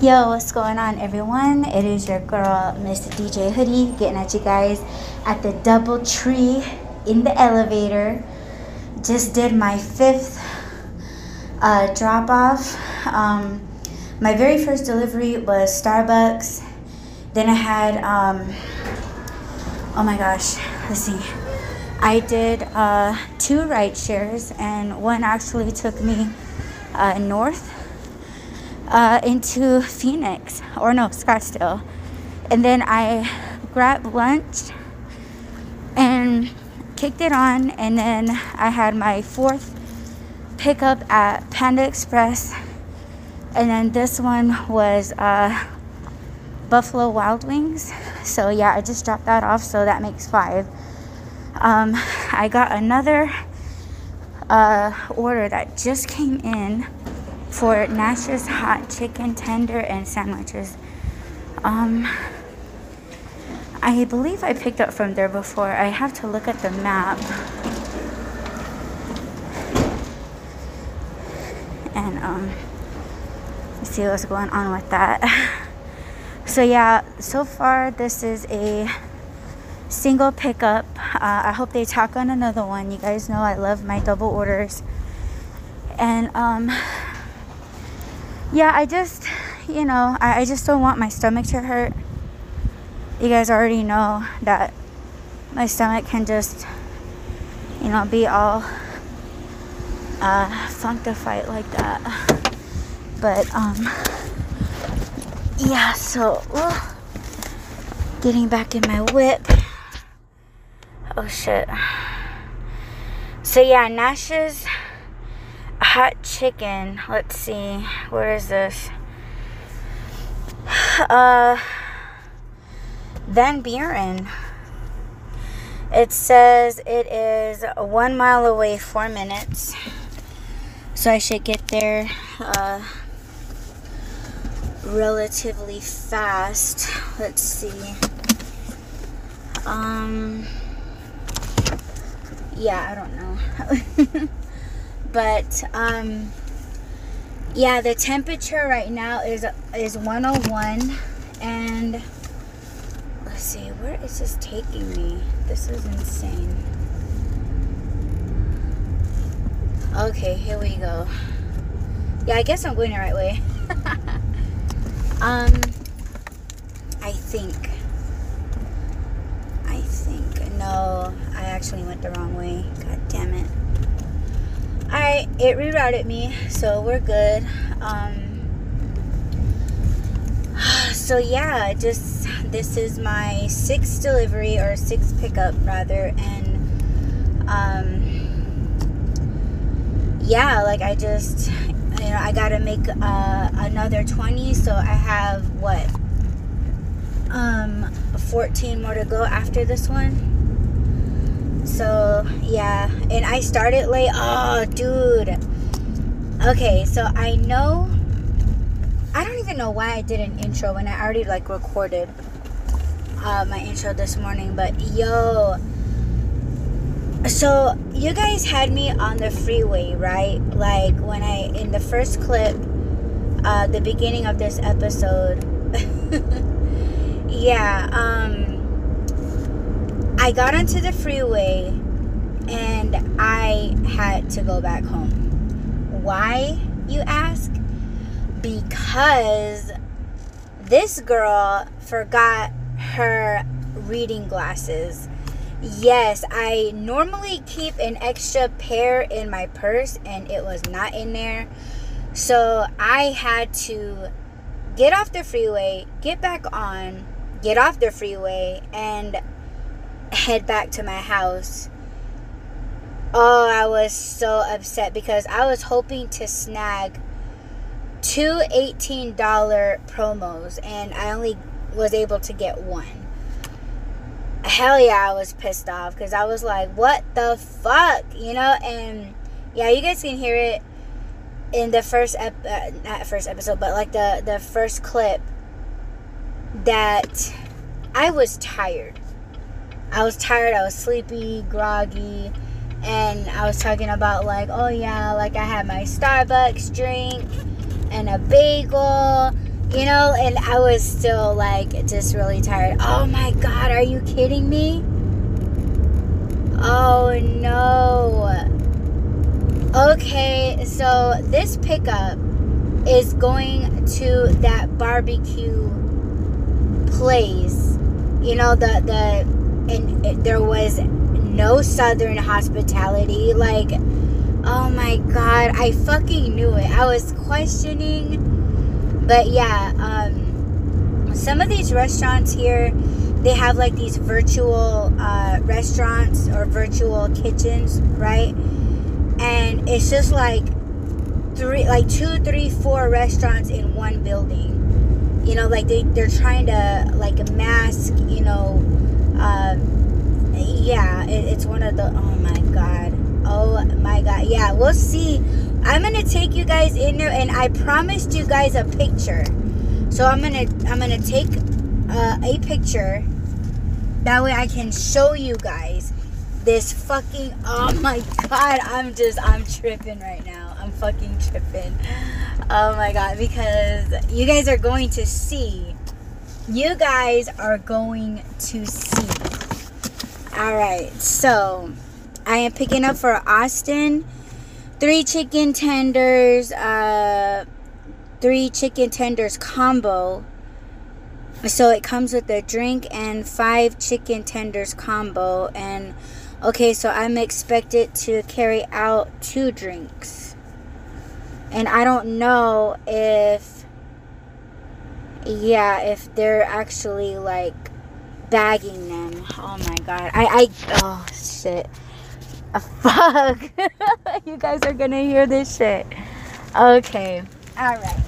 Yo, what's going on, everyone? It is your girl, Miss DJ Hoodie, getting at you guys at the Double Tree in the elevator. Just did my fifth uh, drop off. Um, my very first delivery was Starbucks. Then I had, um, oh my gosh, let's see. I did uh, two ride shares, and one actually took me uh, north uh, into Phoenix, or no, Scottsdale. And then I grabbed lunch and kicked it on, and then I had my fourth pickup at Panda Express, and then this one was uh, Buffalo Wild Wings. So yeah, I just dropped that off, so that makes five. Um, I got another uh, order that just came in for Nash's hot chicken tender and sandwiches. Um, I believe I picked up from there before. I have to look at the map. And um, see what's going on with that. So yeah, so far this is a single pickup. Uh, I hope they tack on another one. You guys know I love my double orders. And um, yeah, I just, you know, I, I just don't want my stomach to hurt. You guys already know that my stomach can just, you know, be all uh, like that. But, um, yeah, so, getting back in my whip. Oh shit. So, yeah, Nash's hot chicken. Let's see. Where is this? Uh, Van Buren. It says it is one mile away, four minutes. So I should get there uh, relatively fast. Let's see. Um, yeah, I don't know. but um yeah the temperature right now is is 101 and let's see where is this taking me? This is insane. Okay here we go. Yeah i guess i'm going the right way. Um i think i think no i actually went the wrong way. God damn it Alright, it rerouted me, so we're good. Um, so yeah, just this is my sixth delivery or sixth pickup rather, and um, yeah, like I just you know I gotta make uh, another 20, so I have what um 14 more to go after this one so yeah and i started late. Oh dude. Okay so i know i don't even know why i did an intro when i already like recorded uh, my intro this morning but yo. So you guys had me on the freeway right? Like when i in the first clip uh the beginning of this episode yeah um I got onto the freeway and I had to go back home. Why, you ask? Because this girl forgot her reading glasses. Yes, I normally keep an extra pair in my purse and it was not in there. So I had to get off the freeway, get back on, get off the freeway, and head back to my house. Oh, I was so upset because I was hoping to snag two $18 promos and I only was able to get one. Hell yeah, I was pissed off because I was like, what the fuck? You know, and yeah, you guys can hear it in the first ep- uh, not first episode, but like the the first clip that I was tired. I was tired, I was sleepy, groggy, and I was talking about like, oh yeah, like I had my Starbucks drink and a bagel, you know, and I was still like just really tired. Oh my god, are you kidding me? Oh no. Okay, so this pickup is going to that barbecue place. You know, the the and there was no southern hospitality like oh my god, I fucking knew it. I was questioning but yeah, um some of these restaurants here they have like these virtual uh, restaurants or virtual kitchens, right? And it's just like three, like two, three, four restaurants in one building. You know, like they they're trying to like mask, you know, um, yeah, it, it's one of the. Oh my god, oh my god, yeah. We'll see. I'm gonna take you guys in there, and I promised you guys a picture. So I'm gonna I'm gonna take uh, a picture that way I can show you guys this fucking. Oh my god, I'm just, I'm tripping right now. I'm fucking tripping. Oh my god, because you guys are going to see. You guys are going to see. Alright, so I am picking up for Austin. Three chicken tenders, uh, three chicken tenders combo. So it comes with a drink and five chicken tenders combo. And okay so i'm expected to carry out two drinks. And i don't know if yeah if they're actually like bagging them. Oh my god. I i oh shit. Oh, fuck. You guys are gonna hear this shit. Okay. All right.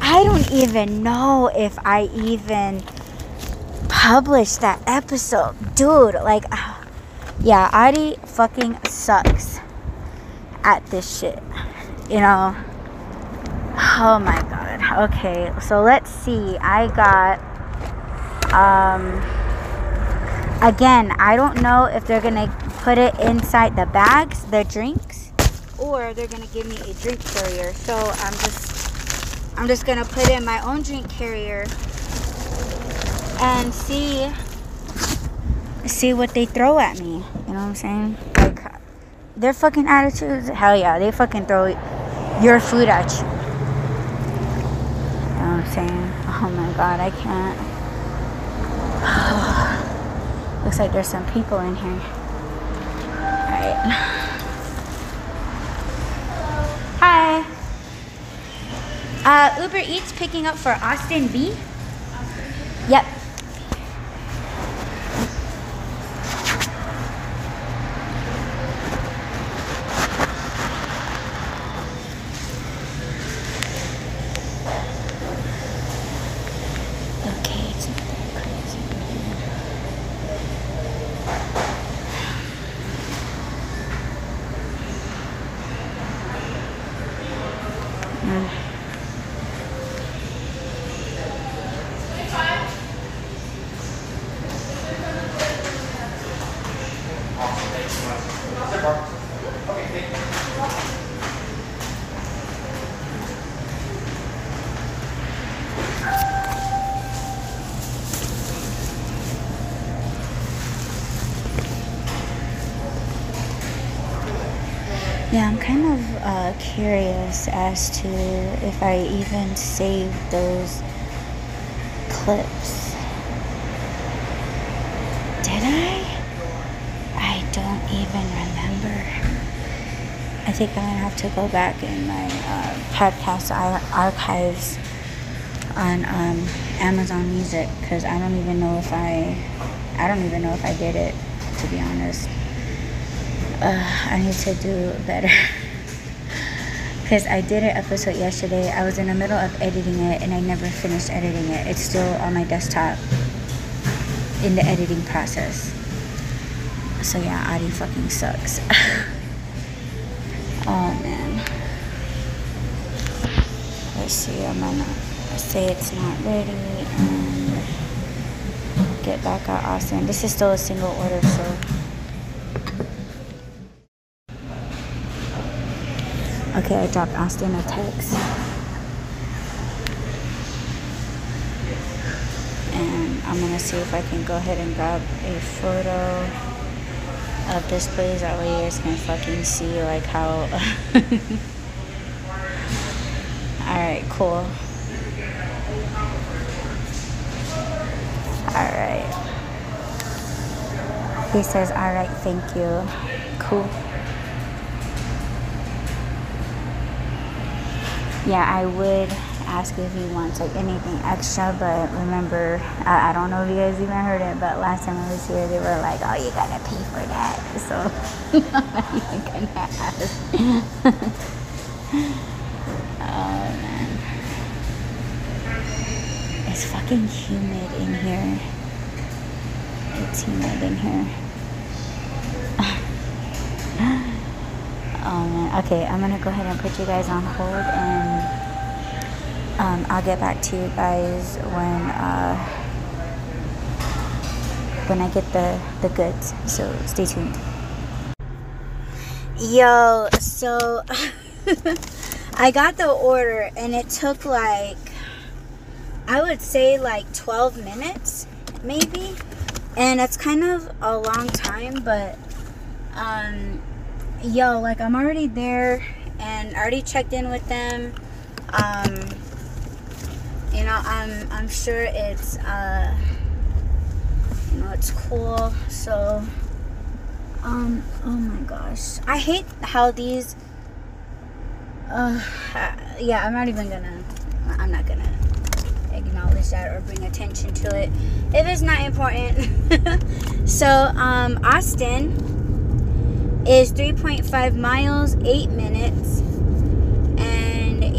I don't even know if I even published that episode. Dude, like, ah. yeah, Adi fucking sucks at this shit. You know? Oh my god. Okay, so let's see. I got, um, again, I don't know if they're gonna put it inside the bags, the drinks, or they're gonna give me a drink carrier. So I'm just I'm just gonna put in my own drink carrier and see see what they throw at me. You know what I'm saying? Like their fucking attitudes, hell yeah, they fucking throw your food at you. Saying? Oh my god, I can't. Looks like there's some people in here. Alright. Hi. Uh, Uber Eats picking up for Austin B. Yep. Yeah, I'm kind of uh, curious as to if I even saved those clips. Did I? I don't even remember. I think I'm gonna have to go back in my uh, podcast ar- archives on um, Amazon Music because I don't even know if I, I don't even know if I did it, to be honest uh, I need to do better. Because I did an episode yesterday. I was in the middle of editing it and I never finished editing it. It's still on my desktop in the editing process. So yeah, Adi fucking sucks. Oh man. Let's see, I'm gonna say it's not ready and get back out Austin. This is still a single order, so. Okay, I dropped Austin a text. And I'm gonna see if I can go ahead and grab a photo of this place. That way you guys can fucking see like how. Alright, cool. Alright. He says, alright, thank you. Cool. Yeah, I would ask if he wants like anything extra, but remember, I, I don't know if you guys even heard it, but last time I was here, they were like, "Oh, you gotta pay for that," so I'm not even gonna ask. oh man, it's fucking humid in here. It's humid in here. oh man. Okay, I'm gonna go ahead and put you guys on hold and um, I'll get back to you guys when uh, when I get the the goods. So stay tuned. Yo, so I got the order and it took like I would say like 12 minutes maybe. And it's kind of a long time, but um yo, like I'm already there and already checked in with them. Um you know i'm i'm sure it's uh you know it's cool so um oh my gosh. I hate how these uh yeah i'm not even gonna i'm not gonna acknowledge that or bring attention to it. If it's not important. So um austin is 3.5 miles 8 minutes and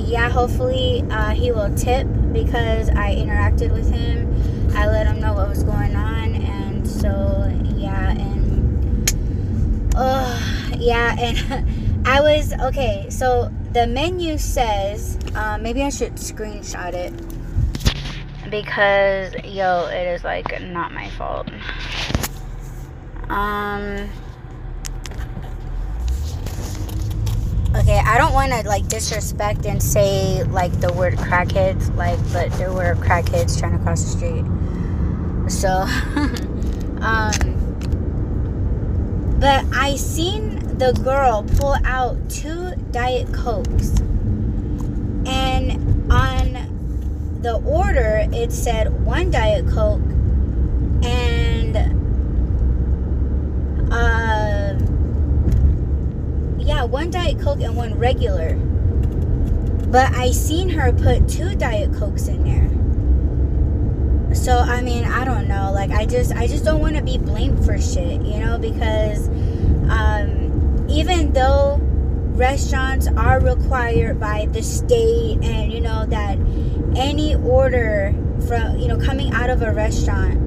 yeah hopefully uh, he will tip because I interacted with him. I let him know what was going on, and so yeah, and oh yeah, and I was okay. So the menu says uh, maybe I should screenshot it because yo, it is like not my fault. Um. Okay i don't want to like disrespect and say like the word crackheads like but there were crackheads trying to cross the street. So um but i seen the girl pull out two diet cokes. And on the order it said one diet coke and uh yeah, one Diet Coke and one regular. But I seen her put two Diet Cokes in there. So I mean, I don't know. Like I just I just don't want to be blamed for shit, you know, because um even though restaurants are required by the state and you know that any order from you know coming out of a restaurant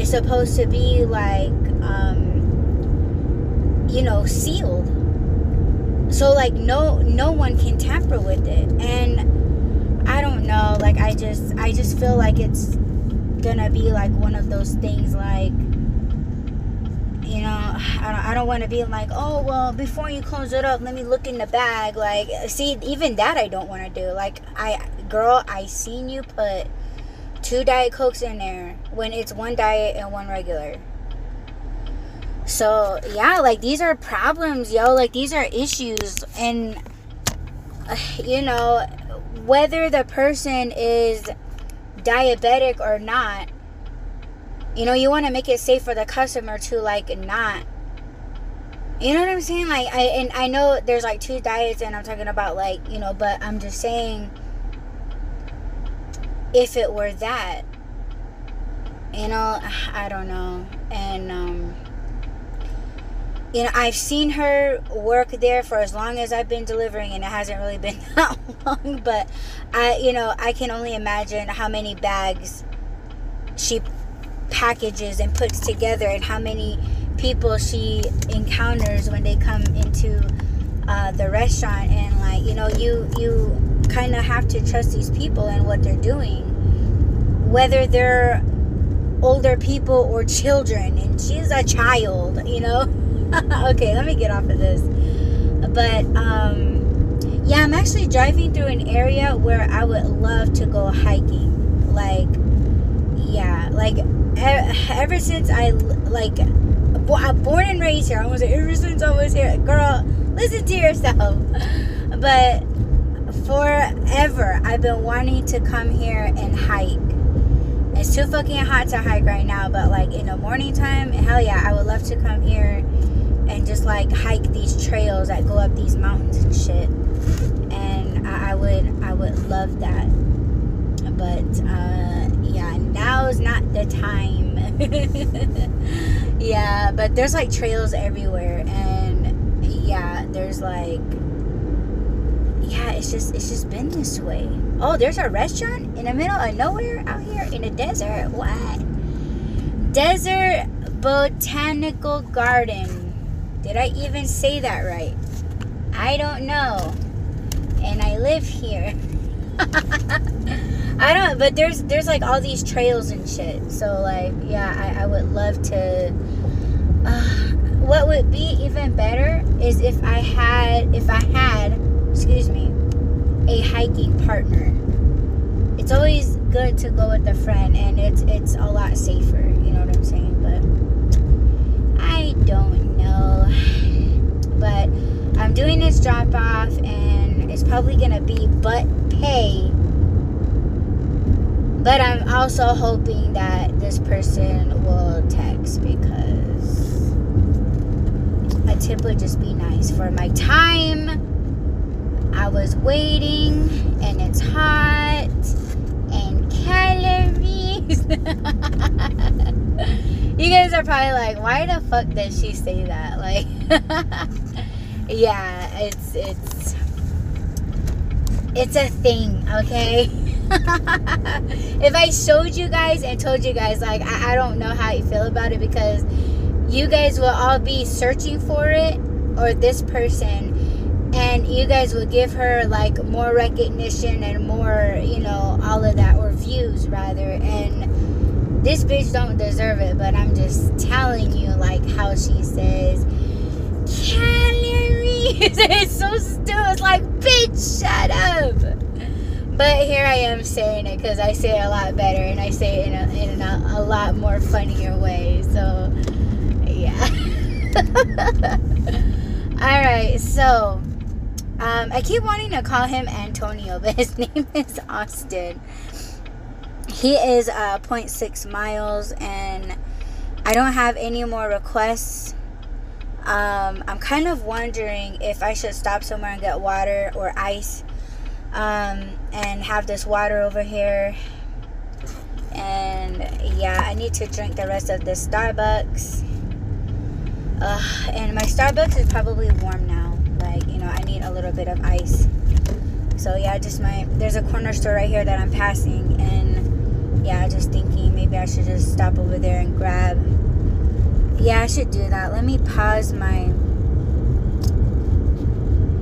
is supposed to be like um you know sealed so like no no one can tamper with it. And i don't know like i just i just feel like it's gonna be like one of those things like you know i don't, I don't want to be like oh well before you close it up let me look in the bag. Like see even that i don't want to do. Like i girl i seen you put two diet cokes in there when it's one diet and one regular so yeah like these are problems yo. Like these are issues. And you know whether the person is diabetic or not you know you want to make it safe for the customer to like not. You know what i'm saying? Like i and i know there's like two diets and i'm talking about like you know but i'm just saying if it were that you know i don't know. And um you know, I've seen her work there for as long as I've been delivering, and it hasn't really been that long. But I, you know, I can only imagine how many bags she packages and puts together, and how many people she encounters when they come into uh, the restaurant. And like, you know, you you kind of have to trust these people and what they're doing, whether they're older people or children. And she's a child, you know. okay, let me get off of this. But um, yeah, I'm actually driving through an area where I would love to go hiking. Like, yeah, like ever since I like born and raised here. I was ever since I was here, girl, listen to yourself. But forever, I've been wanting to come here and hike. It's too fucking hot to hike right now, but like in the morning time, hell yeah, I would love to come here and just like hike these trails that go up these mountains and shit. And I, I would, I would love that. But uh, yeah, now is not the time. yeah, but there's like trails everywhere, and yeah, there's like yeah, it's just it's just been this way. Oh, there's a restaurant in the middle of nowhere out here in the desert. What? Desert Botanical Garden. Did I even say that right? I don't know. And I live here. I don't but there's there's like all these trails and shit. So like yeah, I, I would love to uh, what would be even better is if I had if I had excuse me, a hiking partner. It's always good to go with a friend and it's it's a lot safer, you know what I'm saying? But I don't. But I'm doing this drop off and it's probably gonna be butt pay. But I'm also hoping that this person will text because a tip would just be nice for my time I was waiting and it's hot and calories. you guys are probably like, why the fuck does she say that? Like, yeah, it's it's it's a thing, okay? if I showed you guys and told you guys, like, I, I don't know how you feel about it because you guys will all be searching for it, or this person and you guys will give her like more recognition and more you know all of that or views rather and this bitch don't deserve it but i'm just telling you like how she says calories it's so stupid. It's like bitch shut up. But here i am saying it because i say it a lot better and i say it in a, in a, a lot more funnier way so yeah. All right so um, I keep wanting to call him Antonio, but his name is Austin. He is uh, 0.6 miles, and I don't have any more requests. Um, I'm kind of wondering if I should stop somewhere and get water or ice um, and have this water over here. And yeah, I need to drink the rest of this Starbucks. Uh, and my Starbucks is probably warm now Like, you know, I need a little bit of ice. So yeah, just my there's a corner store right here that I'm passing, and yeah, just thinking maybe I should just stop over there and grab. Yeah, I should do that. Let me pause my.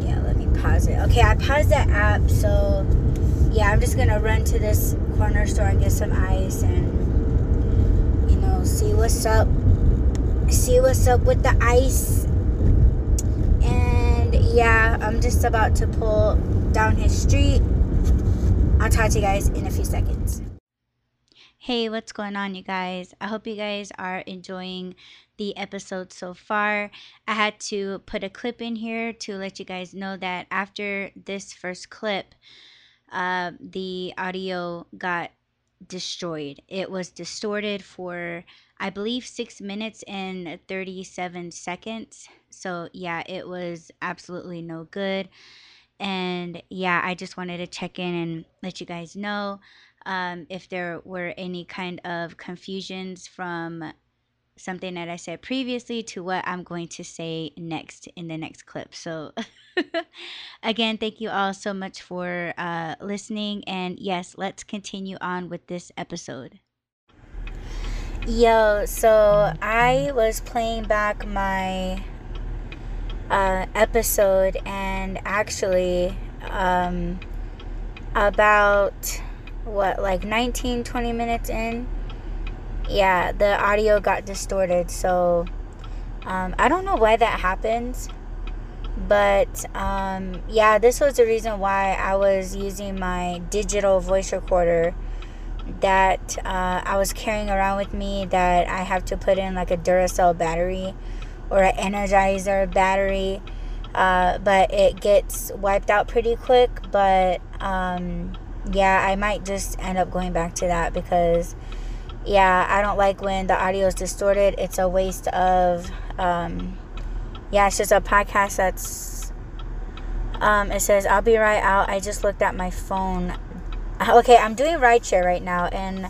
Yeah, let me pause it. Okay, I paused that app, so yeah, I'm just gonna run to this corner store and get some ice and you know see what's up. See what's up with the ice And yeah, I'm just about to pull down his street. I'll talk to you guys in a few seconds. Hey, what's going on, you guys? I hope you guys are enjoying the episode so far. I had to put a clip in here to let you guys know that after this first clip, uh, the audio got destroyed. It was distorted for, I believe, six minutes and 37 seconds. So, yeah, it was absolutely no good. And yeah, I just wanted to check in and let you guys know um, if there were any kind of confusions from something that I said previously to what I'm going to say next in the next clip. So, again, thank you all so much for uh, listening. And yes, let's continue on with this episode. Yo, so I was playing back my uh, episode, and actually, um, about what, like 19, 20 minutes in yeah, the audio got distorted. So um, I don't know why that happens. But um, yeah, this was the reason why I was using my digital voice recorder that uh, I was carrying around with me that I have to put in like a Duracell battery or an Energizer battery. Uh, but it gets wiped out pretty quick. But um, yeah, I might just end up going back to that because yeah, I don't like when the audio is distorted. It's a waste of um, yeah, it's just a podcast that's um, it says I'll be right out. I just looked at my phone. Okay, I'm doing rideshare right now and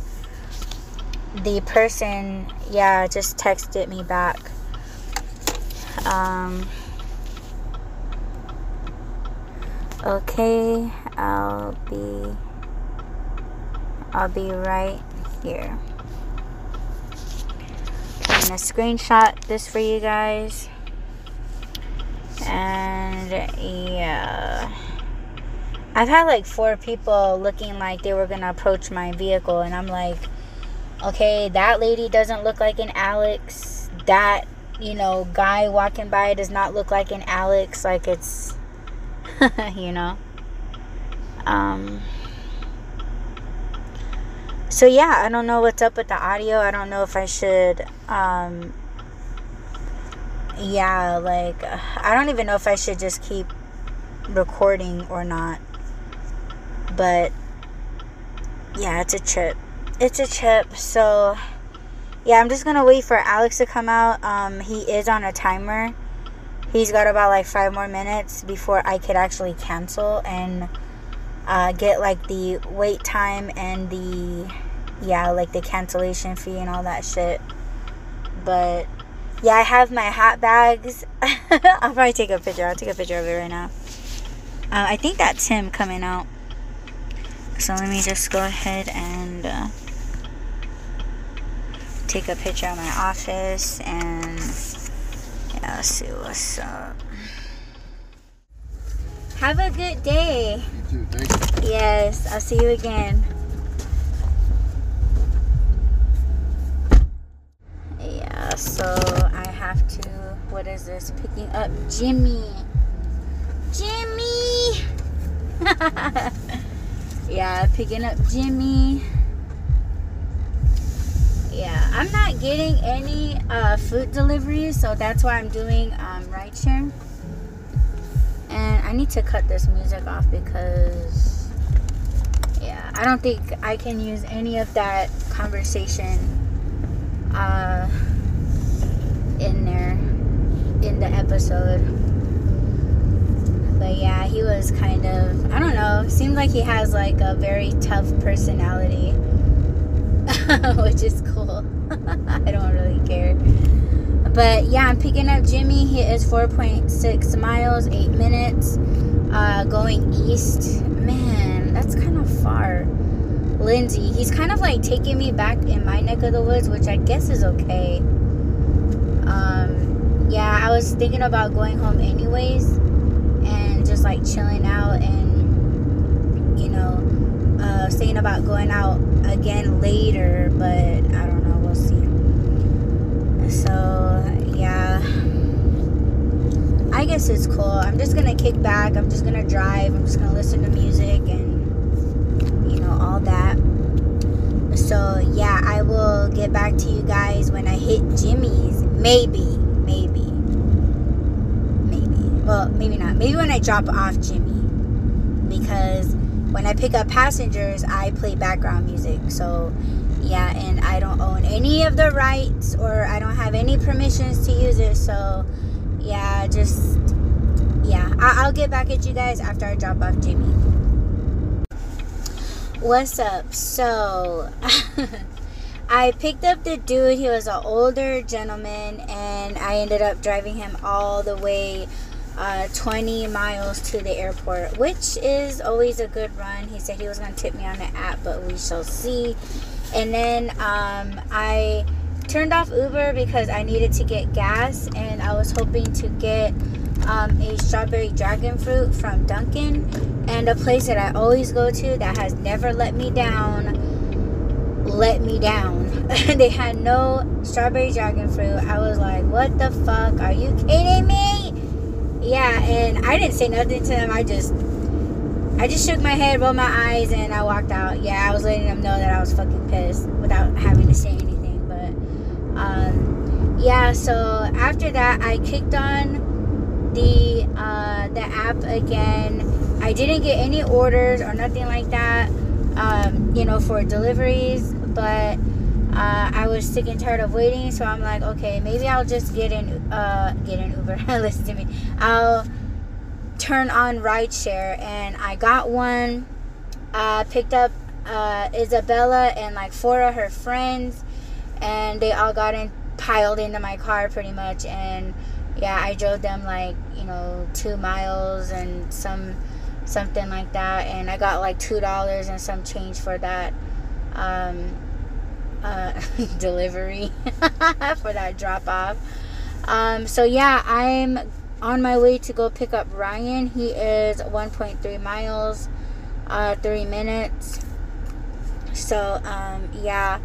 the person yeah just texted me back um okay i'll be i'll be right here i'm gonna screenshot this for you guys and yeah i've had like four people looking like they were gonna approach my vehicle and i'm like okay that lady doesn't look like an alex that you know, guy walking by does not look like an Alex. Like it's, you know. Um. So yeah, I don't know what's up with the audio. I don't know if I should. Um. Yeah, like I don't even know if I should just keep recording or not. But yeah, it's a trip. It's a trip. So yeah, I'm just gonna wait for Alex to come out. Um, he is on a timer. He's got about like five more minutes before I could actually cancel and uh, get like the wait time and the yeah, like the cancellation fee and all that shit. But yeah, I have my hat bags. I'll probably take a picture. I'll take a picture of it right now. Uh, I think that's him coming out. So let me just go ahead and. Uh, take a picture of my office and yeah, let's see what's up. Have a good day. You too, thank you. Yes, I'll see you again. Yeah, so I have to, what is this? Picking up Jimmy. Jimmy! yeah, picking up Jimmy yeah i'm not getting any uh, food deliveries so that's why i'm doing um, rideshare and i need to cut this music off because yeah i don't think i can use any of that conversation uh, in there in the episode but yeah he was kind of i don't know seems like he has like a very tough personality which is cool. I don't really. But yeah, I'm picking up Jimmy. He is 4.6 miles, 8 minutes. Uh, going east. Man, that's kind of far. Lindsay, he's kind of like taking me back in my neck of the woods, which I guess is okay. Um, yeah, I was thinking about going home anyways and just like chilling out and, you know, uh, saying about going out again later, but I don't I guess it's cool. I'm just to kick back. I'm just to drive. I'm just to listen to music and, you know, all that. So, yeah, I will get back to you guys when I hit Jimmy's. Maybe. Maybe. Maybe. Well, maybe not. Maybe when I drop off Jimmy. Because when I pick up passengers, I play background music. So, yeah, and I don't own any of the rights or I don't have any permissions to use it. So, yeah, just, yeah, I- will get back at you guys after I drop off Jimmy. What's up? So, I picked up the dude. He was an older gentleman, and I ended up driving him all the way uh, 20 miles to the airport, which is always a good run. He said he was going to tip me on the app, but we shall see. And then um, I turned off Uber because I needed to get gas, and I was hoping to get um, a strawberry dragon fruit from Dunkin', and a place that I always go to that has never let me down. Let me down. they had no strawberry dragon fruit. I was like, what the fuck? Are you kidding me? yeah, and I didn't say nothing to them. I just I just shook my head, rolled my eyes, and I walked out. Yeah, I was letting them know that I was fucking pissed without having to say anything. Um, yeah, so after that, I kicked on the uh, the app again. I didn't get any orders or nothing like that, um, you know, for deliveries. But uh, I was sick and tired of waiting, so I'm like, okay, maybe I'll just get in, uh, get an Uber. Listen to me. I'll turn on rideshare, and I got one. Uh, picked up uh, Isabella and like four of her friends, and they all got in, piled into my car pretty much, and yeah, I drove them like you know two miles and some something like that, and I got like two dollars and some change for that. Um, uh, delivery for that drop off. Um, so yeah, I'm on my way to go pick up Ryan. He is 1.3 miles, uh, three minutes. So um, yeah,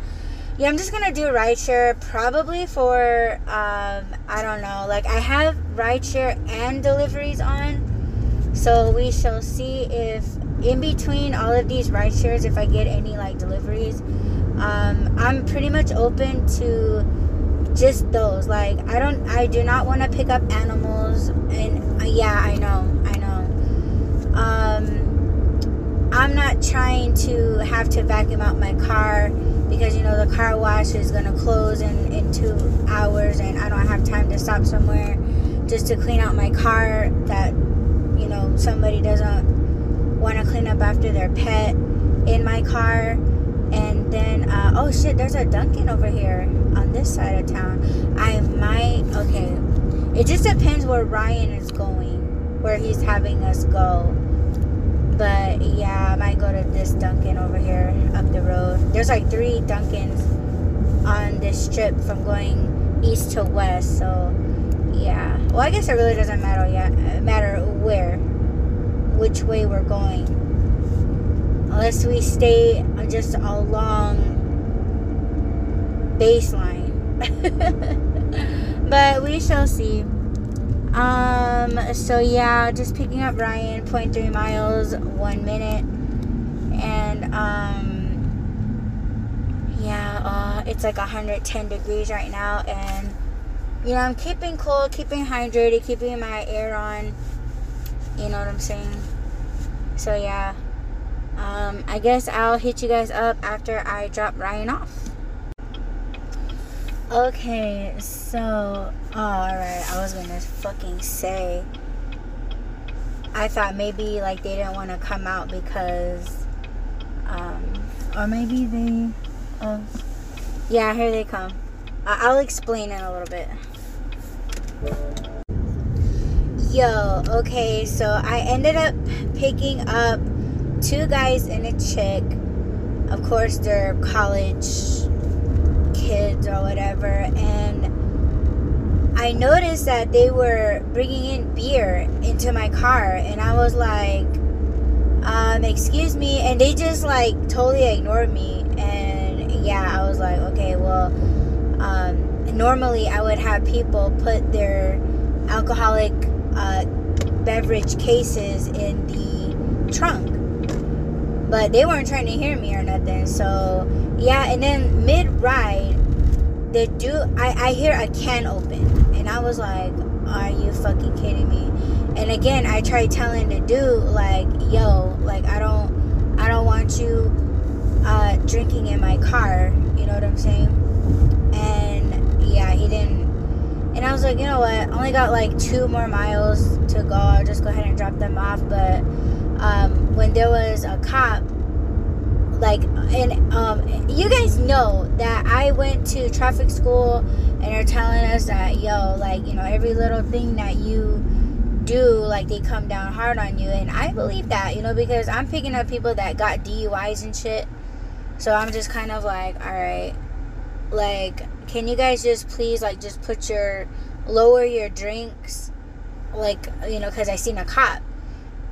yeah, I'm just gonna do rideshare probably for um, I don't know. Like I have rideshare and deliveries on, so we shall see if in between all of these rideshares, if I get any like deliveries um, I'm pretty much open to just those. Like I don't, I do not want to pick up animals, and uh, yeah, I know, I know. Um, I'm not trying to have to vacuum out my car because you know the car wash is gonna close in in two hours, and I don't have time to stop somewhere just to clean out my car that you know somebody doesn't want to clean up after their pet in my car. And then uh, oh shit there's a dunkin over here on this side of town. I might okay. It just depends where ryan is going where he's having us go but yeah i might go to this dunkin over here up the road there's like three dunkins on this trip from going east to west so yeah well i guess it really doesn't matter yet uh, matter where which way we're going unless we stay just along baseline. but we shall see. Um, so yeah, just picking up Ryan, 0.3 miles, one minute. And, um, yeah, uh, it's like 110 degrees right now. And, you know, I'm keeping cool, keeping hydrated, keeping my air on. You know what I'm saying? So yeah um, I guess I'll hit you guys up after I drop Ryan off. Okay, so, alright, I was gonna fucking say, I thought maybe, like, they didn't want to come out because, um, or maybe they, uh, yeah, here they come. I- I'll explain in a little bit. Yo, okay, so I ended up picking up two guys and a chick. Of course, they're college kids or whatever. And I noticed that they were bringing in beer into my car. And I was like, um, excuse me. And they just like totally ignored me. And yeah, I was like, okay, well, um, normally I would have people put their alcoholic uh, beverage cases in the trunk but they weren't trying to hear me or nothing. So yeah, and then mid ride, the dude, I I hear a can open, and I was like, "Are you fucking kidding me?" And again, I tried telling the dude like, "Yo, like I don't, I don't want you uh, drinking in my car." You know what I'm saying? And yeah, he didn't. And I was like, you know what? I only got like two more miles to go. I'll just go ahead and drop them off, but um, when there was a cop like and um, you guys know that i went to traffic school and they're telling us that yo like you know every little thing that you do like they come down hard on you. And i believe that you know because i'm picking up people that got duis and shit. So i'm just kind of like all right like can you guys just please like just put your lower your drinks like you know because i seen a cop.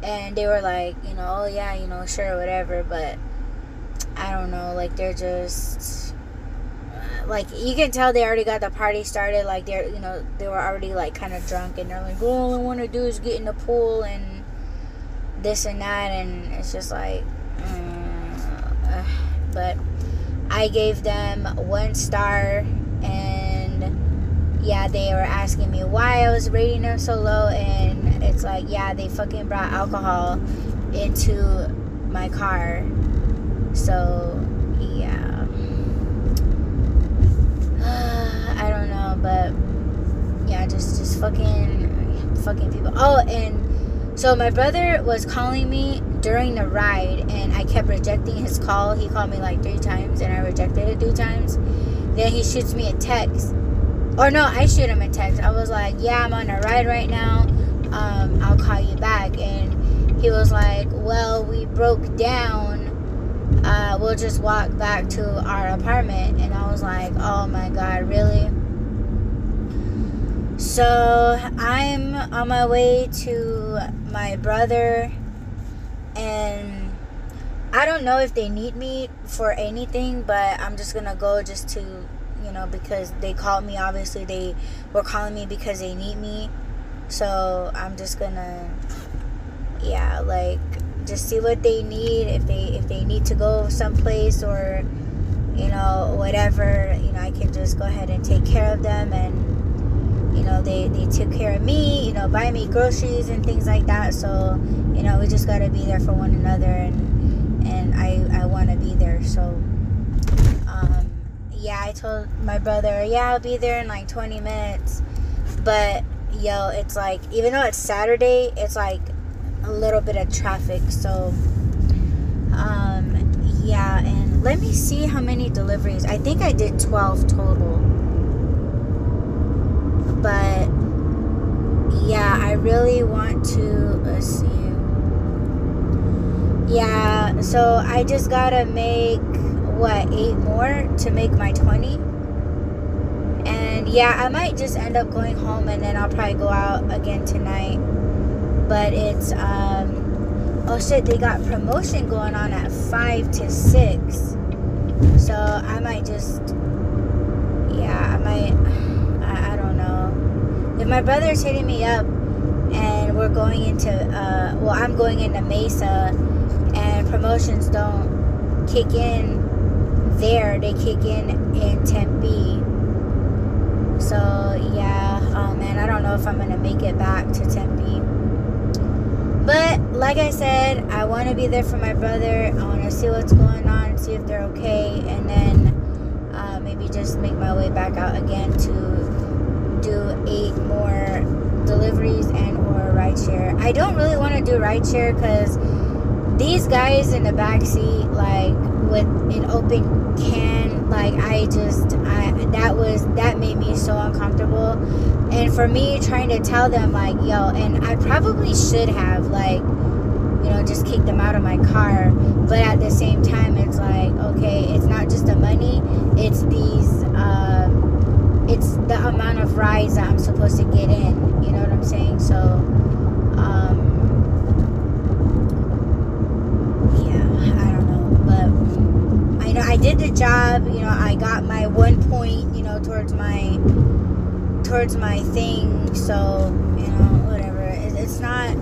And they were like, you know, oh yeah, you know, sure, whatever, but I don't know, like they're just like you can tell they already got the party started, like they're you know they were already like kind of drunk, and they're like, all I want to do is get in the pool and this and that, and it's just like, mm, but I gave them one star, and yeah, they were asking me why I was rating them so low, and it's like, yeah, they fucking brought alcohol into my car, so yeah, I don't know, but yeah, just just fucking fucking people. Oh, and so my brother was calling me during the ride, and I kept rejecting his call. He called me like three times, and I rejected it three times. Then he shoots me a text, or no, I shoot him a text. I was like, "Yeah, I'm on a ride right now. Um, I'll call you back." And he was like, "Well, we broke down. Uh, we'll just walk back to our apartment." And I was like, "Oh my god, really?" So I'm on my way to my brother, and I don't know if they need me for anything, but I'm just gonna go just to, you know, because they called me. Obviously, they were calling me because they need me. So I'm just gonna, yeah, like just see what they need. If they if they need to go someplace or, you know, whatever, you know, I can just go ahead and take care of them and you know they they took care of me you know buy me groceries and things like that so you know we just got to be there for one another and and i i want to be there so um yeah i told my brother yeah i'll be there in like 20 minutes but yo it's like even though it's saturday it's like a little bit of traffic so um yeah and let me see how many deliveries i think i did 12 total but yeah, I really want to. See. Yeah, so I just gotta make what eight more to make my 20 and yeah i might just end up going home and then i'll probably go out again tonight but it's um oh shit they got promotion going on at five to six. So i might just yeah i might I, I don't know. if my brother's hitting me up and we're going into uh, well i'm going into mesa and promotions don't kick in there they kick in in tempe. So yeah oh man i don't know if i'm gonna make it back to tempe but like i said i want to be there for my brother i want to see what's going on see if they're okay and then uh, maybe just make my way back out again to do eight more deliveries and or rideshare. I don't really want to do rideshare because these guys in the back seat, like with an open can, like I just, I that was that made me so uncomfortable. And for me, trying to tell them like, yo, and I probably should have like, you know, just kicked them out of my car. But at the same time, it's like, okay, it's not just the money; it's these. Uh, it's the amount of rides that I'm supposed to get in. You know what I'm saying? So, um, yeah, I don't know, but I did the job. You know, I got my one point. You know, towards my towards my thing. So, you know, whatever. It, it's not.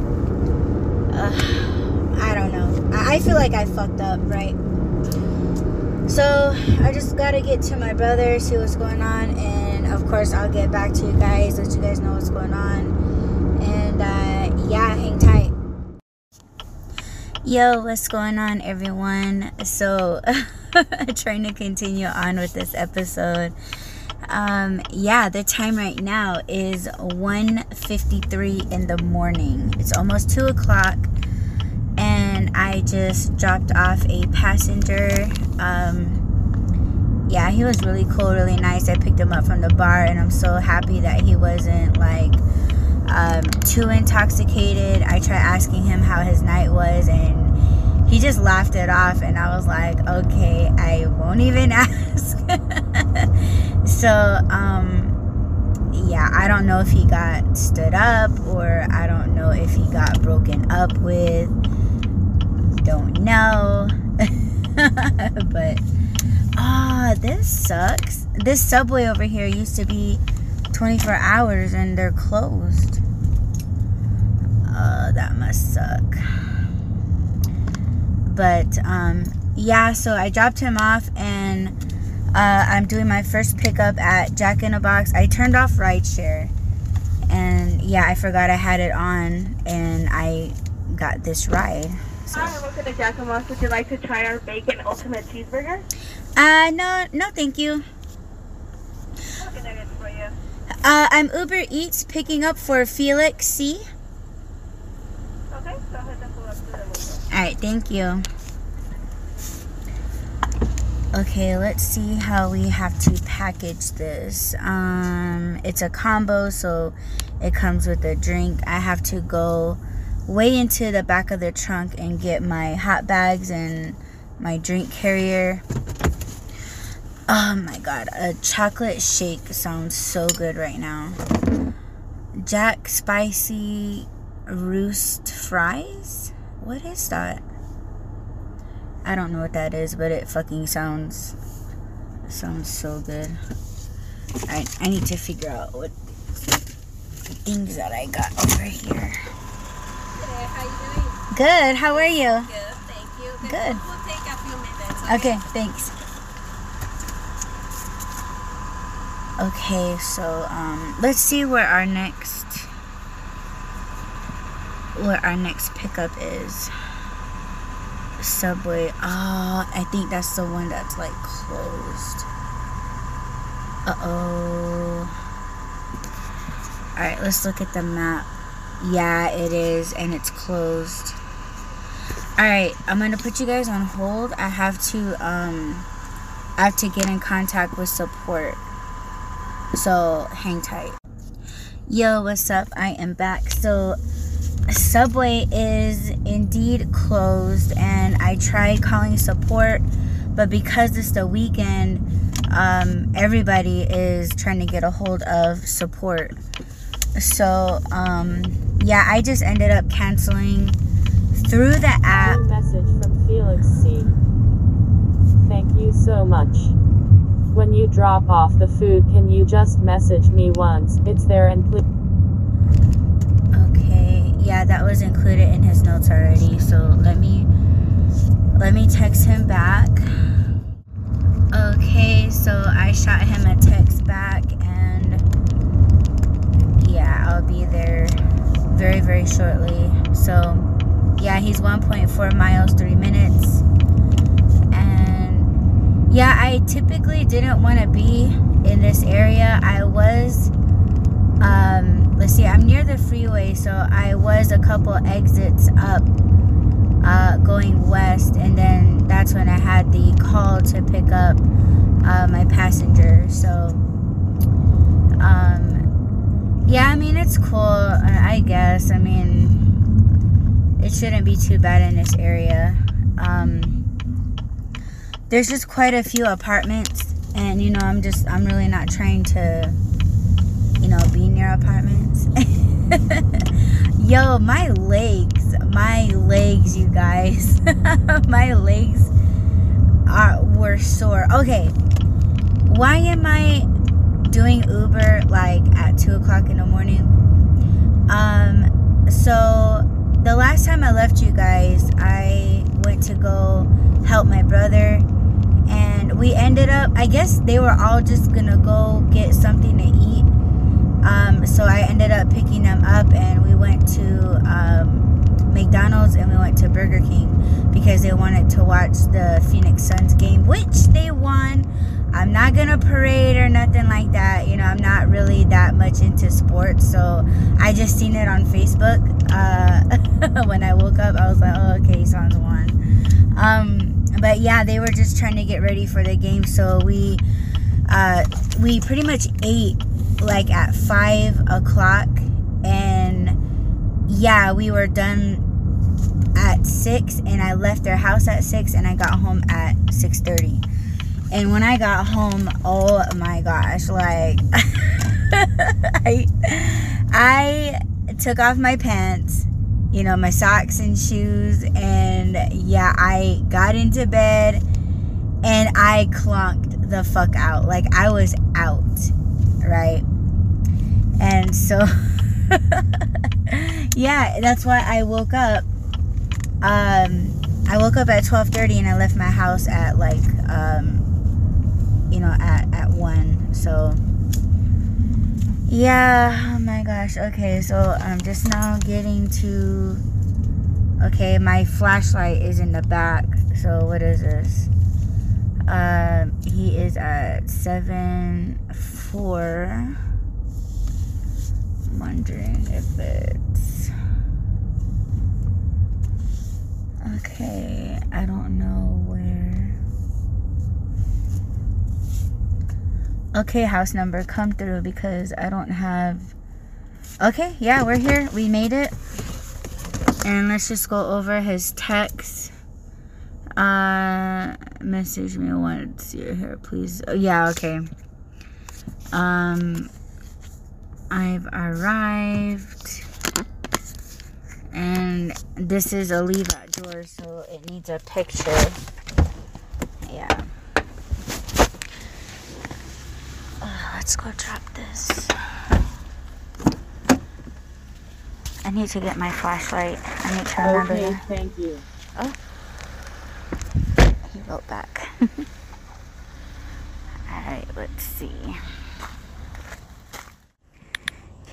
Uh, I don't know. I, I feel like I fucked up, right? So I just gotta get to my brother, see what's going on, and of course, I'll get back to you guys, let you guys know what's going on. And uh, yeah, hang tight. Yo, what's going on, everyone? So, trying to continue on with this episode. Um, yeah, the time right now is 1.53 in the morning. It's almost 2 o'clock. And I just dropped off a passenger. Um, yeah, he was really cool, really nice. I picked him up from the bar, and I'm so happy that he wasn't like um, too intoxicated. I tried asking him how his night was, and he just laughed it off. And I was like, okay, I won't even ask. so, um, yeah, I don't know if he got stood up or I don't know if he got broken up with. Don't know. but Ah, this sucks. This subway over here used to be 24 hours and they're closed. Uh, that must suck. But um, yeah, so I dropped him off and uh, I'm doing my first pickup at Jack in a Box. I turned off rideshare and yeah, I forgot I had it on and I got this ride. So. Hi, welcome to Jack in the Box. Would you like to try our bacon ultimate cheeseburger? Uh, no, no, thank you. What can I get for you? Uh, I'm Uber Eats picking up for Felix C. Okay, go ahead and pull up to the window. Alright, thank you. Okay, let's see how we have to package this. Um, it's a combo, so it comes with a drink. I have to go way into the back of the trunk and get my hot bags and my drink carrier. Oh my god, a chocolate shake sounds so good right now. Jack Spicy Roost Fries? What is that? I don't know what that is, but it fucking sounds sounds so good. I I need to figure out what things that I got over here. Hey, how? Good. How are you? Good, thank you. Good. food will take a few minutes. Okay. Okay, thanks. Okay, so um let's see where our next where our next pickup is. Subway. Ah, I think that's the one that's like closed. Uh oh. Alright, let's look at the map. Yeah, it is, and it's closed. Alright, I'm gonna put you guys on hold. I have to um I have to get in contact with support. So hang tight. Yo, what's up? I am back. So Subway is indeed closed, and I tried calling support, but because it's the weekend, um, everybody is trying to get a hold of support. So, um, yeah, I just ended up canceling through the app. Message from Felix C. Thank you so much. When you drop off the food, can you just message me once? It's there and please. Yeah, that was included in his notes already. So let me let me text him back. Okay, so I shot him a text back and yeah, I'll be there very very shortly. So yeah, he's 1.4 miles, 3 minutes. And yeah, I typically didn't want to be in this area. I was um, see, I'm near the freeway, so I was a couple exits up uh, going west, and then that's when I had the call to pick up uh, my passenger. So, um, yeah, I mean, it's cool, I guess. I mean, it shouldn't be too bad in this area. Um, there's just quite a few apartments, and you know, I'm just, I'm really not trying to you know, be near apartments. Yo, my legs, my legs, you guys, my legs are were sore. Okay, why am I doing Uber like at two o'clock in the morning? Um, so the last time I left you guys, I went to go help my brother and we ended up i guess they were all just gonna go get something to eat um, so I ended up picking them up and we went to um, McDonald's and we went to Burger King because they wanted to watch the Phoenix Suns game, which they won. I'm not gonna parade or nothing like that. You know, I'm not really that much into sports, so I just seen it on Facebook. Uh, when I woke up, I was like, "Oh, okay, Suns won." Um, but yeah, they were just trying to get ready for the game, so we uh, we pretty much ate like at five o'clock and yeah we were done at six and i left their house at six and i got home at 6.30 and when i got home oh my gosh like I, I took off my pants you know my socks and shoes and yeah i got into bed and i clunked the fuck out. Like i was out right and so, yeah, that's why I woke up. Um, I woke up at 12:30 and I left my house at like um you know at at 1. So yeah, oh my gosh. Okay, so I'm just now getting to Okay, my flashlight is in the back. So what is this? Um, he is at seven four. Wondering if it's okay. I don't know where. Okay, house number, come through because I don't have. Okay, yeah, we're here. We made it. And let's just go over his text. Uh, message me once you're here, please. Oh, yeah, okay. Um, I've arrived. And this is a leave out door, so it needs a picture. Yeah. Uh, let's go drop this. I need to get my flashlight. I need to remember. Okay, to- thank you. Oh. He wrote back. Alright, let's see.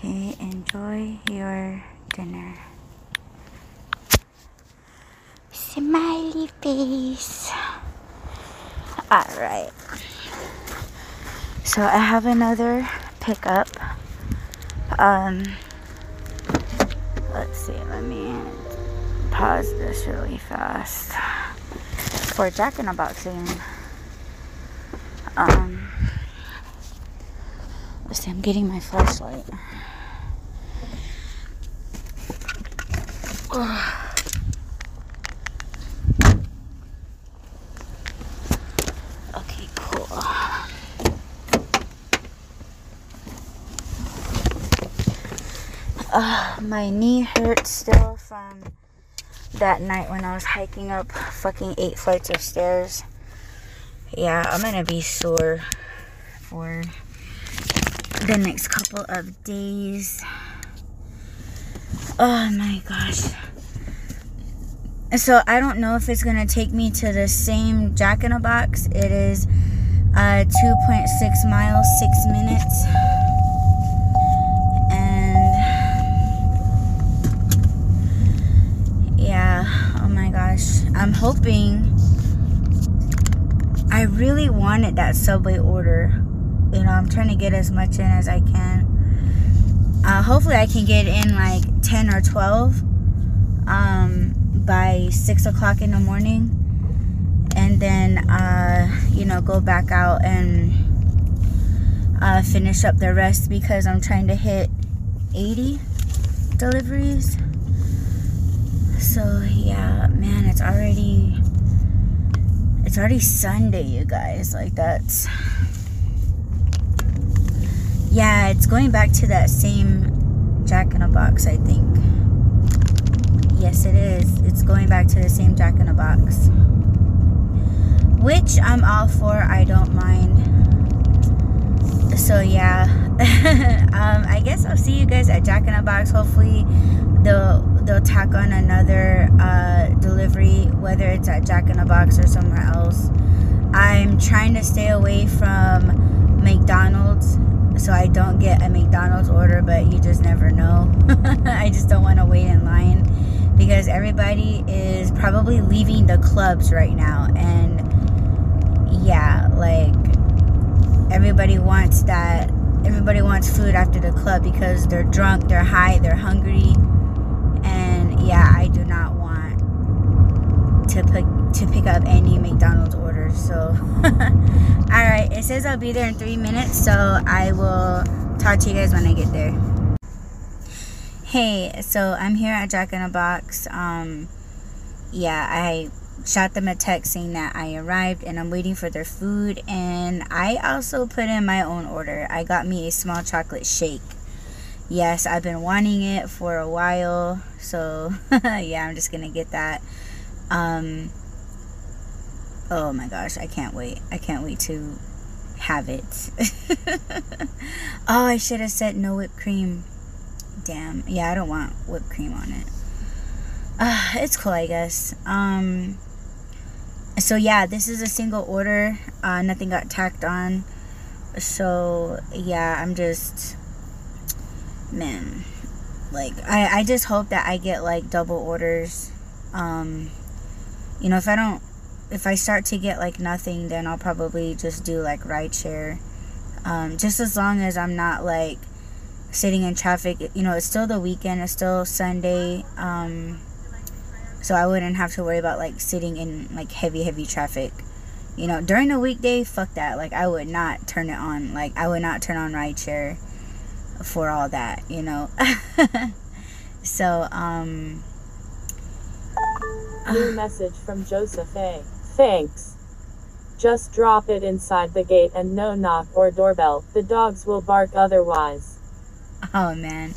Okay, enjoy your dinner. Smiley face. Alright. So I have another pickup. Um let's see, let me pause this really fast for Jack in a Boxing. Um, see, I'm getting my flashlight. Okay, cool. Uh, my knee hurts still from that night when I was hiking up fucking eight flights of stairs. Yeah, I'm gonna be sore for the next couple of days. Oh my gosh. So I don't know if it's gonna take me to the same Jack in a Box. It is uh, 2.6 miles, six minutes. And yeah, oh my gosh. I'm hoping. I really wanted that Subway order. You know, I'm trying to get as much in as I can. Uh, hopefully, I can get in like 10 or 12 um, by 6 o'clock in the morning. And then, uh, you know, go back out and uh, finish up the rest because I'm trying to hit 80 deliveries. So yeah, man, it's already it's already Sunday, you guys. Like that's yeah, it's going back to that same Jack in a Box, I think. Yes, it is. It's going back to the same Jack in a Box, which I'm all for. I don't mind. So yeah, um, I guess I'll see you guys at Jack in a Box. Hopefully, they'll they'll tack on another uh, delivery, whether it's at Jack in a Box or somewhere else. I'm trying to stay away from McDonald's, so I don't get a McDonald's order. But you just never know. I just don't want to wait in line because everybody is probably leaving the clubs right now, and yeah, like everybody wants that everybody wants food after the club because they're drunk they're high they're hungry and yeah i do not want to pick to pick up any mcdonald's so all right it says i'll be there in three minutes so i will talk to you guys when i get there hey so i'm here at jack in a box um yeah i shot them a text saying that I arrived and I'm waiting for their food. And I also put in my own order. I got me a small chocolate shake. Yes, I've been wanting it for a while. So, yeah, I'm just going to get that. Um, oh my gosh, I can't wait. I can't wait to have it. oh, I should have said no whipped cream. Damn. Yeah, I don't want whipped cream on it. Uh, it's cool, I guess. Um, so yeah, this is a single order. Uh, nothing got tacked on. So yeah, I'm just man, like I I just hope that I get like double orders. Um, you know, if I don't, if I start to get like nothing, then I'll probably just do like rideshare. Um, just as long as I'm not like sitting in traffic. You know, it's still the weekend. It's still Sunday. Um, so I wouldn't have to worry about like sitting in like heavy heavy traffic you know during the weekday fuck that like I would not turn it on like I would not turn on rideshare for all that you know so um New message from Joseph A. Thanks. Just drop it inside the gate and no knock or doorbell. The dogs will bark otherwise. oh man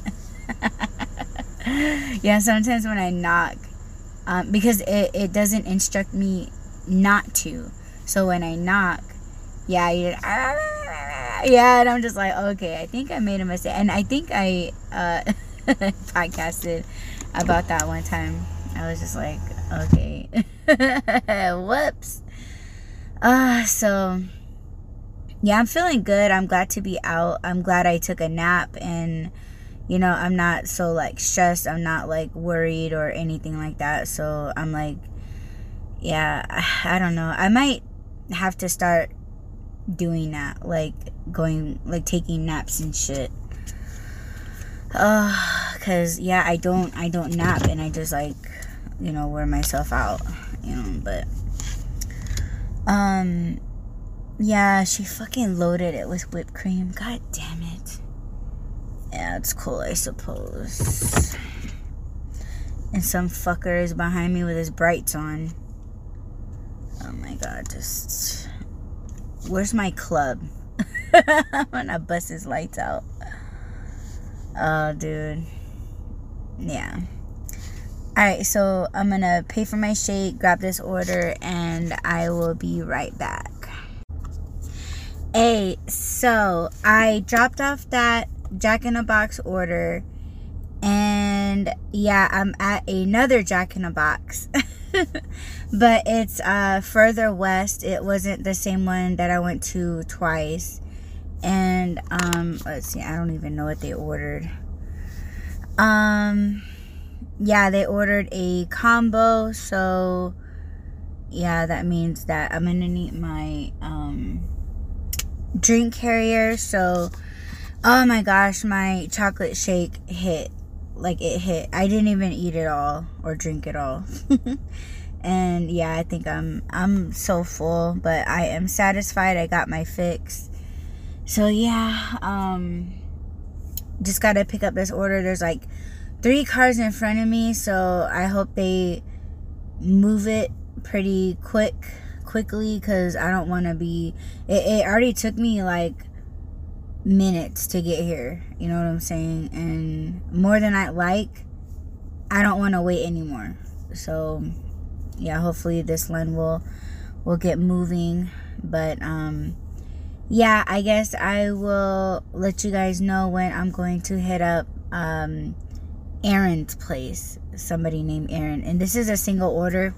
yeah sometimes when I knock um, because it, it doesn't instruct me not to. So when I knock, yeah, you yeah, and I'm just like, okay, I think I made a mistake, and I think I uh, podcasted about that one time. I was just like, okay, whoops. Uh, so yeah, I'm feeling good. I'm glad to be out. I'm glad I took a nap and you know, I'm not so like stressed. I'm not like worried or anything like that. So I'm like, yeah, I don't know. I might have to start doing that, like going, like taking naps and shit. Uh, cause yeah, I don't, I don't nap, and I just like, you know, wear myself out, you know. But, um, yeah, she fucking loaded it with whipped cream. God damn it. Yeah, it's cool, I suppose. And some fucker is behind me with his brights on. Oh my god, just. Where's my club? I'm gonna bust his lights out. Oh, dude. Yeah. Alright, so I'm gonna pay for my shake, grab this order, and I will be right back. Hey, so I dropped off that Jack in a Box order. And yeah, I'm at another Jack in a Box. but it's uh, further west. It wasn't the same one that I went to twice. And um, let's see, I don't even know what they ordered. Um, yeah, they ordered a combo. So yeah, that means that I'm gonna need my um, drink carrier. So Oh my gosh, my chocolate shake hit. Like it hit. I didn't even eat it all or drink it all. and yeah, I think I'm I'm so full, but I am satisfied. I got my fix. So yeah, um just got to pick up this order. There's like three cars in front of me, so I hope they move it pretty quick quickly cuz I don't want to be it, it already took me like minutes to get here. You know what I'm saying? And more than I like, I don't want to wait anymore. So, yeah, hopefully this line will will get moving. But um yeah, I guess I will let you guys know when I'm going to hit up um Aaron's place. Somebody named Aaron. And this is a single order.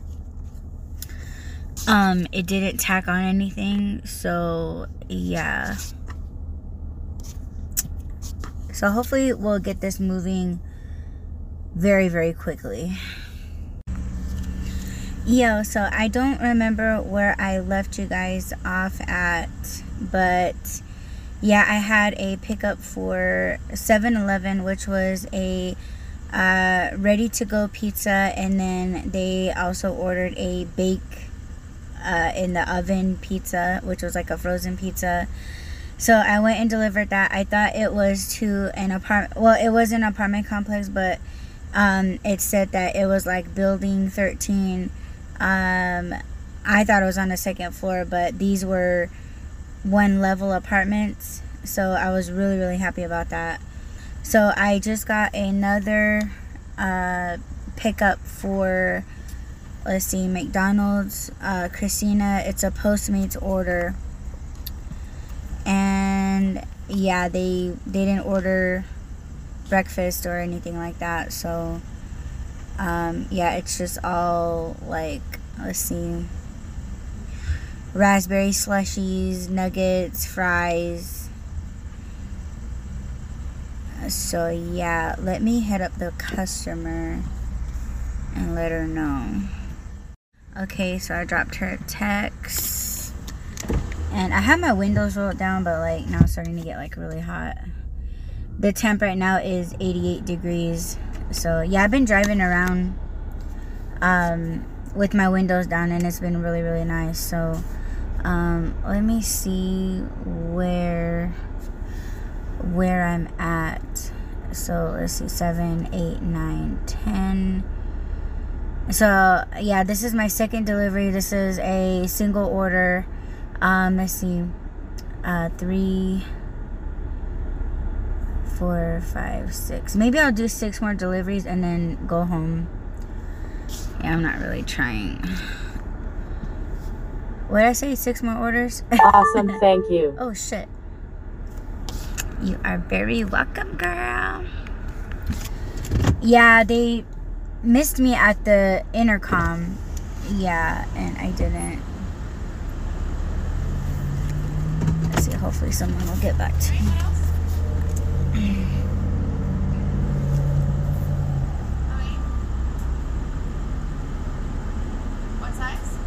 Um, it didn't tack on anything, so yeah. So hopefully we'll get this moving very, very quickly. Yo, so I don't remember where I left you guys off at, but yeah, I had a pickup for 7 Eleven, which was a uh, ready to go pizza, and then they also ordered a bake uh, in the oven pizza, which was like a frozen pizza. So I went and delivered that. I thought it was to an apartment. Well, it was an apartment complex, but um, it said that it was like building 13. Um, I thought it was on the second floor, but these were one level apartments. So I was really, really happy about that. So I just got another uh, pickup for, let's see, McDonald's, uh, Christina. It's a Postmates order and yeah they they didn't order breakfast or anything like that so um, yeah it's just all like let's see raspberry slushies, nuggets, fries. So yeah, let me hit up the customer and let her know. Okay, so I dropped her a text. And I have my windows rolled down, but like now it's starting to get like really hot. The temp right now is 88 degrees. So yeah, I've been driving around um, with my windows down and it's been really, really nice. So um, let me see where where I'm at. So let's see, seven, eight, nine, ten. So yeah, this is my second delivery. This is a single order. Um, let's see, uh, three, four, five, six. Maybe I'll do six more deliveries and then go home. Yeah, I'm not really trying. What did I say? Six more orders? Awesome, thank you. oh shit. You are very welcome, girl. Yeah, they missed me at the intercom. Yeah, and I didn't. Let's see, hopefully someone will get back to me. What size?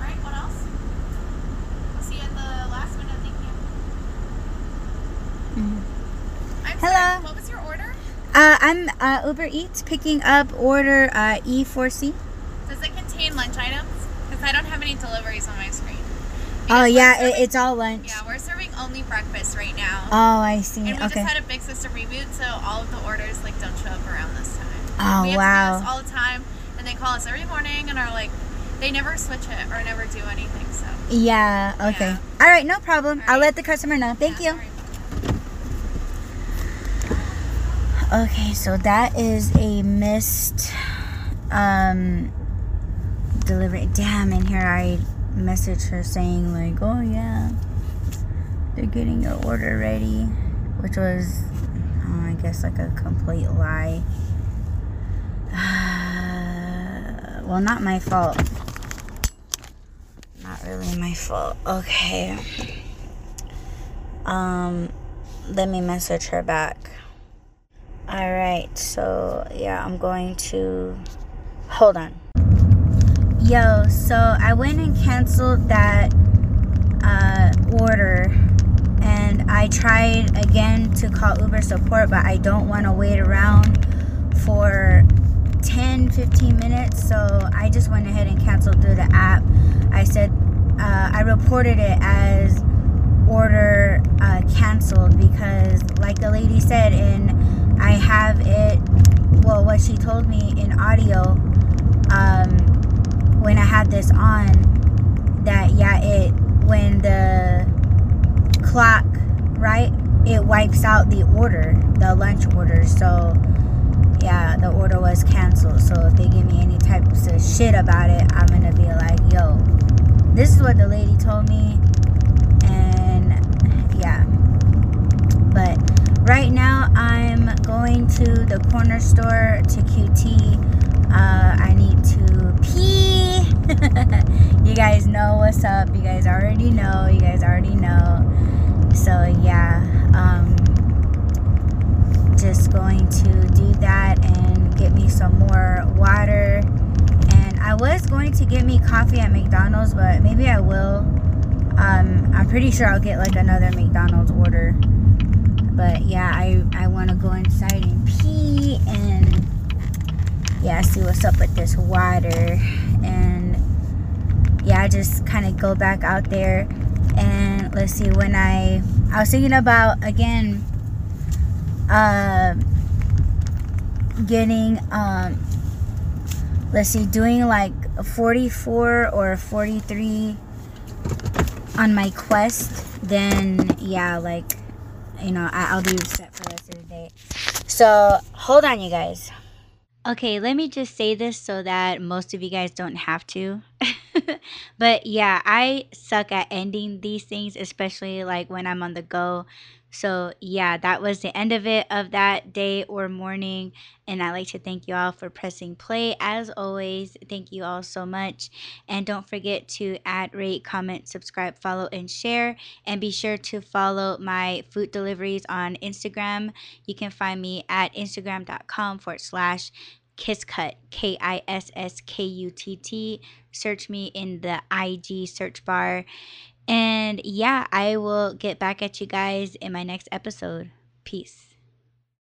Right, what else? I'll see you at the last minute, thank you. I'm Hello. sorry, what was your order? Uh, uh, Uber Eats picking up order uh, E4C. Does it contain lunch items? Because I don't have any deliveries on my screen. Oh Because we're yeah, serving- it's all lunch. Yeah, we're serving only breakfast right now. Oh, I see. and we Okay. just had a big system reboot, so all of the orders like don't show up around this time. Oh, we have wow. to do this all the time, and they call us every morning and are like, they never switch it or never do anything. So Yeah. Okay. Yeah. All right. No problem. All I'll let the customer know. Thank yeah, you. sorry. Okay, so that is a missed um delivery. Damn, in here I messaged her saying like, "Oh yeah, they're getting your order ready," which was, oh, I guess, like a complete lie. well, not my fault. Not really my fault. Okay. Um, let me message her back. All right, so yeah, I'm going to hold on. Yo, so I went and canceled that uh, order, and I tried again to call Uber support, but I don't want to wait around for 10 15 minutes, so I just went ahead and canceled through the app. I said uh, I reported it as order uh, canceled because, like the lady said, in I have it. Well, what she told me in audio um, when I had this on, that yeah, it when the clock right, it wipes out the order, the lunch order. So yeah, the order was canceled. So if they give me any types of shit about it, I'm gonna be like, yo, this is what the lady told me, and yeah. But right now I'm going to the corner store to QT. Uh, I need to pee. you guys know what's up. You guys already know. You guys already know. So yeah, um, just going to do that and get me some more water. And I was going to get me coffee at McDonald's, but maybe I will. Um, I'm pretty sure I'll get like another McDonald's order. But yeah, I, I want to go inside and pee and yeah, see what's up with this water. And yeah, I just kind of go back out there and let's see when I I was thinking about again uh getting um let's see doing like 44 or 43 on my quest then yeah like you know I, i'll be set for the rest of the day. So hold on you guys. Okay let me just say this so that most of you guys don't have to. But yeah, I suck at ending these things, especially like when I'm on the go. So, yeah, that was the end of it of that day or morning. And I'd like to thank you all for pressing play. As always, thank you all so much. And don't forget to add, rate, comment, subscribe, follow, and share. And be sure to follow my food deliveries on Instagram. You can find me at instagram.com forward slash KissKutt, K I S S K U T T. Search me in the IG search bar. And yeah, I will get back at you guys in my next episode. Peace.